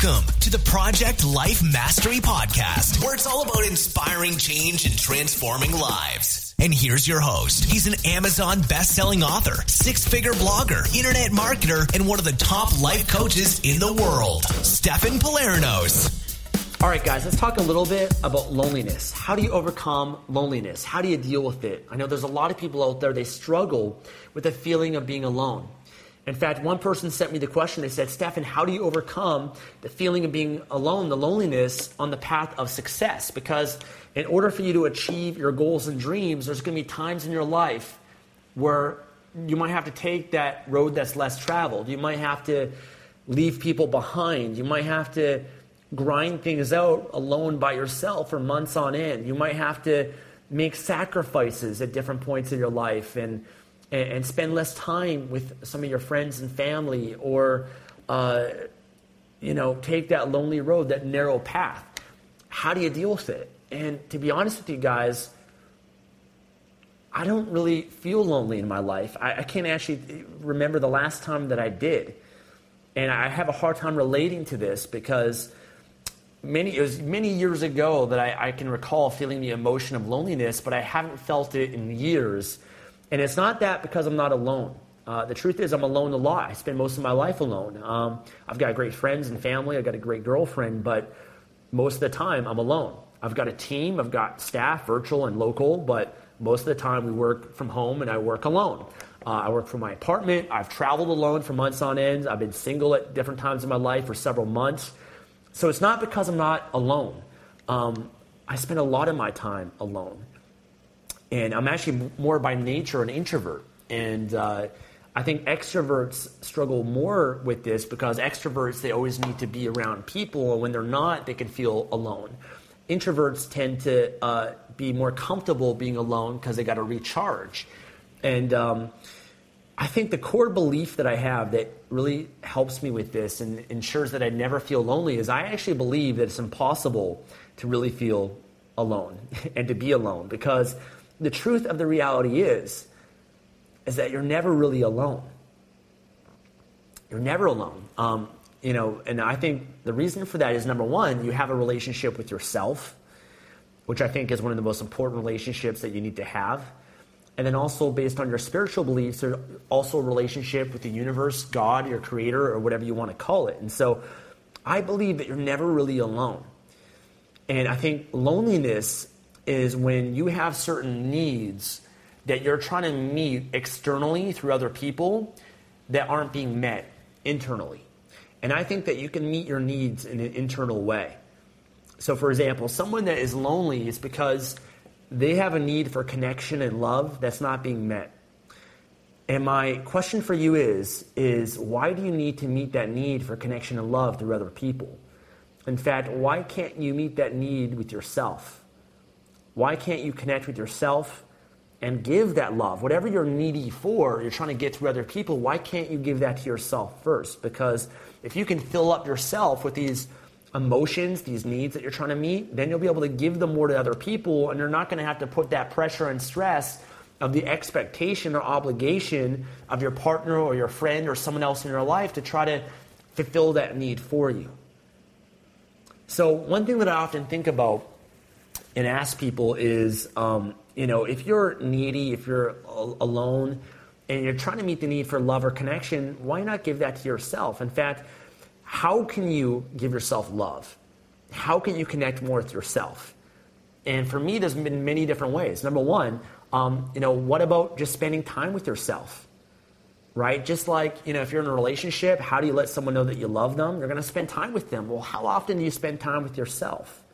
Welcome to the Project Life Mastery Podcast, where it's all about inspiring change and transforming lives. And here's your host. He's an Amazon best-selling author, six-figure blogger, internet marketer, and one of the top life coaches in the world, Stefan Pylarinos. All right, guys, let's talk a little bit about loneliness. How do you overcome loneliness? How do you deal with it? I know there's a lot of people out there, they struggle with the feeling of being alone. In fact, one person sent me the question. They said, Stefan, how do you overcome the feeling of being alone, the loneliness on the path of success? Because in order for you to achieve your goals and dreams, there's going to be times in your life where you might have to take that road that's less traveled. You might have to leave people behind. You might have to grind things out alone by yourself for months on end. You might have to make sacrifices at different points in your life and and, and spend less time with some of your friends and family or uh, you know take that lonely road that narrow path. How do you deal with it? And to be honest with you guys i don't really feel lonely in my life. I, I can't actually remember the last time that i did. And i have a hard time relating to this because many it was many years ago that I, I, can recall feeling the emotion of loneliness, but I haven't felt it in years. And it's not that because I'm not alone. Uh, the truth is, I'm alone a lot. I spend most of my life alone. Um, I've got great friends and family. I've got a great girlfriend, but most of the time, I'm alone. I've got a team. I've got staff, virtual and local, but most of the time, we work from home and I work alone. Uh, I work from my apartment. I've traveled alone for months on end. I've been single at different times in my life for several months. So it's not because I'm not alone. Um, I spend a lot of my time alone. And I'm actually more by nature an introvert. And uh, I think extroverts struggle more with this because extroverts, they always need to be around people. And when they're not, they can feel alone. Introverts tend to uh, be more comfortable being alone because they got to recharge. And um, I think the core belief that I have that really helps me with this and ensures that I never feel lonely is I actually believe that it's impossible to really feel alone and to be alone because the truth of the reality is is that you're never really alone. You're never alone. Um, you know, and I think the reason for that is number one, you have a relationship with yourself, which I think is one of the most important relationships that you need to have. And then also based on your spiritual beliefs, there's also a relationship with the universe, God, your creator, or whatever you want to call it. And so I believe that you're never really alone. And I think loneliness is when you have certain needs that you're trying to meet externally through other people that aren't being met internally. And I think that you can meet your needs in an internal way. So, for example, someone that is lonely is because they have a need for connection and love that's not being met. And my question for you is is why do you need to meet that need for connection and love through other people? In fact, why can't you meet that need with yourself? Why can't you connect with yourself and give that love? Whatever you're needy for, you're trying to get through other people, why can't you give that to yourself first? Because if you can fill up yourself with these emotions, these needs that you're trying to meet, then you'll be able to give them more to other people, and you're not going to have to put that pressure and stress of the expectation or obligation of your partner or your friend or someone else in your life to try to fulfill that need for you. So, one thing that I often think about and ask people is, um, you know, if you're needy, if you're alone, and you're trying to meet the need for love or connection, why not give that to yourself? In fact, how can you give yourself love? How can you connect more with yourself? And for me, there's been many different ways. Number one, um, you know, what about just spending time with yourself? Right? Just like, you know, if you're in a relationship, how do you let someone know that you love them? You're going to spend time with them. Well, how often do you spend time with yourself?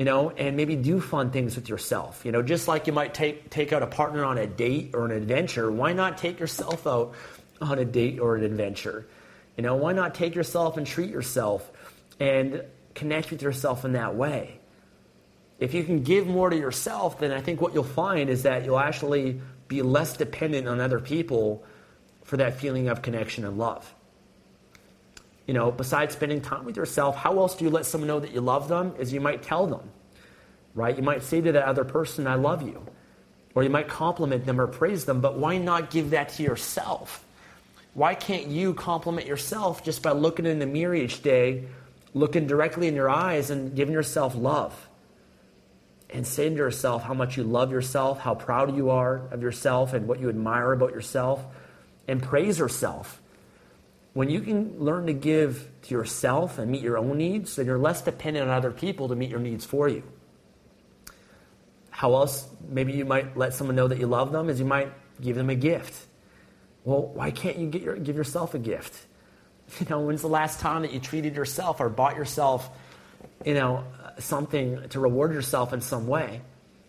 You know, and maybe do fun things with yourself. You know, just like you might take take out a partner on a date or an adventure, why not take yourself out on a date or an adventure? You know, why not take yourself and treat yourself and connect with yourself in that way? If you can give more to yourself, then I think what you'll find is that you'll actually be less dependent on other people for that feeling of connection and love. You know, besides spending time with yourself, how else do you let someone know that you love them? Is you might tell them, right? You might say to that other person, I love you. Or you might compliment them or praise them, but why not give that to yourself? Why can't you compliment yourself just by looking in the mirror each day, looking directly in your eyes and giving yourself love? And saying to yourself how much you love yourself, how proud you are of yourself, and what you admire about yourself, and praise yourself. When you can learn to give to yourself and meet your own needs, then you're less dependent on other people to meet your needs for you. How else, maybe you might let someone know that you love them, is you might give them a gift. Well, why can't you your, give yourself a gift? You know, when's the last time that you treated yourself or bought yourself, you know, something to reward yourself in some way?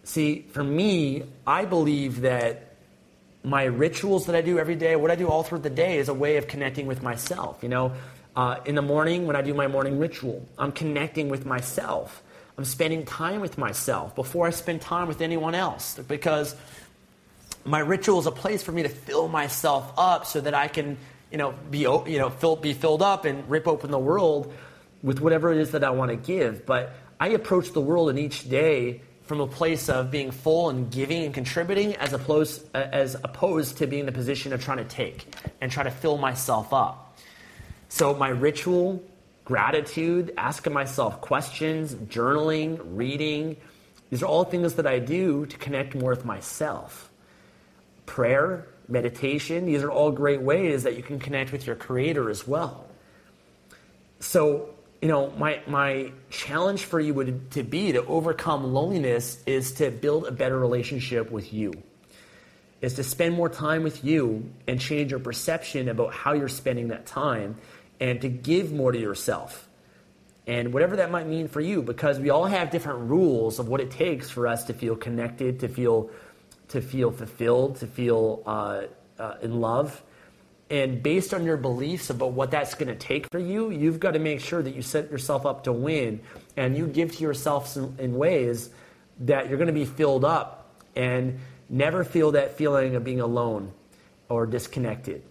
See, for me, I believe that my rituals that I do every day, what I do all through the day, is a way of connecting with myself. You know, uh, in the morning when I do my morning ritual, I'm connecting with myself. I'm spending time with myself before I spend time with anyone else because my ritual is a place for me to fill myself up so that I can, you know, be you know fill, be filled up and rip open the world with whatever it is that I want to give. But I approach the world in each day from a place of being full and giving and contributing as opposed uh, as opposed to being in the position of trying to take and try to fill myself up. So my ritual gratitude, asking myself questions, journaling, reading. These are all things that I do to connect more with myself. Prayer, meditation, these are all great ways that you can connect with your creator as well. So, you know, my, my challenge for you would to be to overcome loneliness is to build a better relationship with you. Is to spend more time with you and change your perception about how you're spending that time and to give more to yourself. And whatever that might mean for you, because we all have different rules of what it takes for us to feel connected, to feel, to feel fulfilled, to feel uh, uh, in love. And based on your beliefs about what that's going to take for you, you've got to make sure that you set yourself up to win and you give to yourself in ways that you're going to be filled up and never feel that feeling of being alone or disconnected.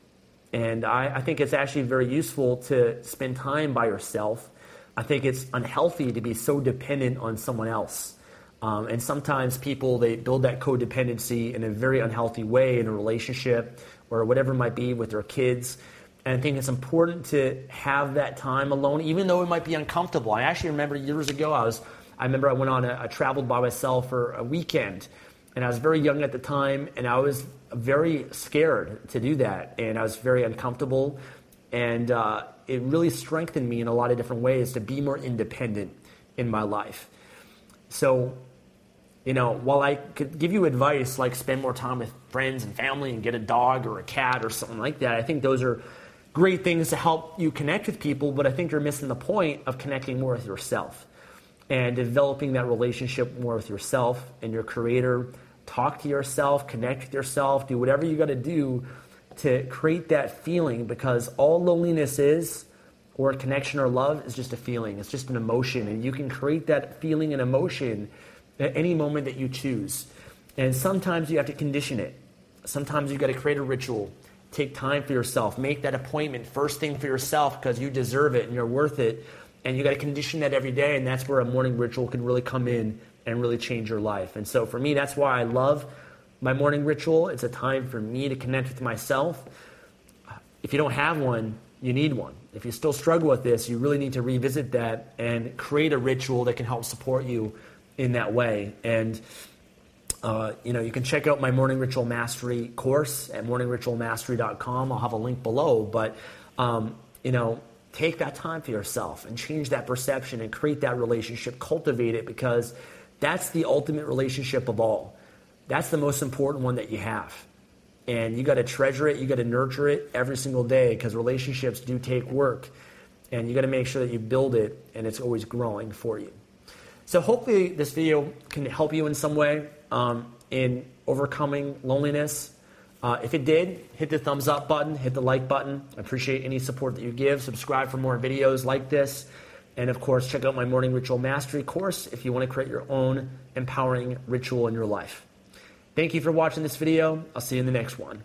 And I, I, think it's actually very useful to spend time by yourself. I think it's unhealthy to be so dependent on someone else. Um, and sometimes people, they build that codependency in a very unhealthy way in a relationship or whatever it might be with their kids. And I think it's important to have that time alone, even though it might be uncomfortable. I actually remember years ago, I was, I remember I went on a, I traveled by myself for a weekend and I was very young at the time, and I was very scared to do that, and I was very uncomfortable, and uh, it really strengthened me in a lot of different ways to be more independent in my life. So, you know, while I could give you advice like spend more time with friends and family and get a dog or a cat or something like that, I think those are great things to help you connect with people, but I think you're missing the point of connecting more with yourself and developing that relationship more with yourself and your creator. Talk to yourself, connect with yourself, do whatever you got to do to create that feeling because all loneliness is, or connection or love, is just a feeling. It's just an emotion. And you can create that feeling and emotion at any moment that you choose. And sometimes you have to condition it. Sometimes you've got to create a ritual. Take time for yourself. Make that appointment first thing for yourself because you deserve it and you're worth it and you got to condition that every day, and that's where a morning ritual can really come in and really change your life. And so for me, that's why I love my morning ritual. It's a time for me to connect with myself. If you don't have one, you need one. If you still struggle with this, you really need to revisit that and create a ritual that can help support you in that way. And uh, you know, you can check out my morning ritual mastery course at morningritualmastery.com. I'll have a link below, but um, you know, take that time for yourself and change that perception and create that relationship, cultivate it because that's the ultimate relationship of all. That's the most important one that you have. And you got to treasure it, you got to nurture it every single day because relationships do take work. And you got to make sure that you build it and it's always growing for you. So, hopefully, this video can help you in some way um, in overcoming loneliness. Uh, if it did, hit the thumbs up button, hit the like button. I appreciate any support that you give. Subscribe for more videos like this. And of course, check out my Morning Ritual Mastery course if you want to create your own empowering ritual in your life. Thank you for watching this video. I'll see you in the next one.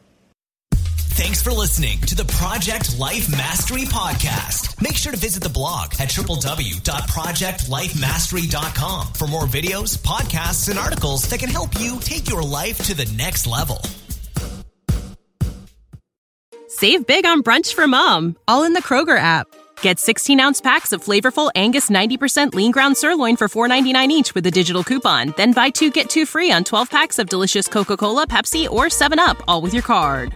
Thanks for listening to the Project Life Mastery Podcast. Make sure to visit the blog at www.projectlifemastery.com for more videos, podcasts, and articles that can help you take your life to the next level. Save big on brunch for mom, all in the Kroger app. Get 16 ounce packs of flavorful Angus 90% lean ground sirloin for $4.99 each with a digital coupon. Then buy two get two free on 12 packs of delicious Coca Cola, Pepsi, or 7UP, all with your card.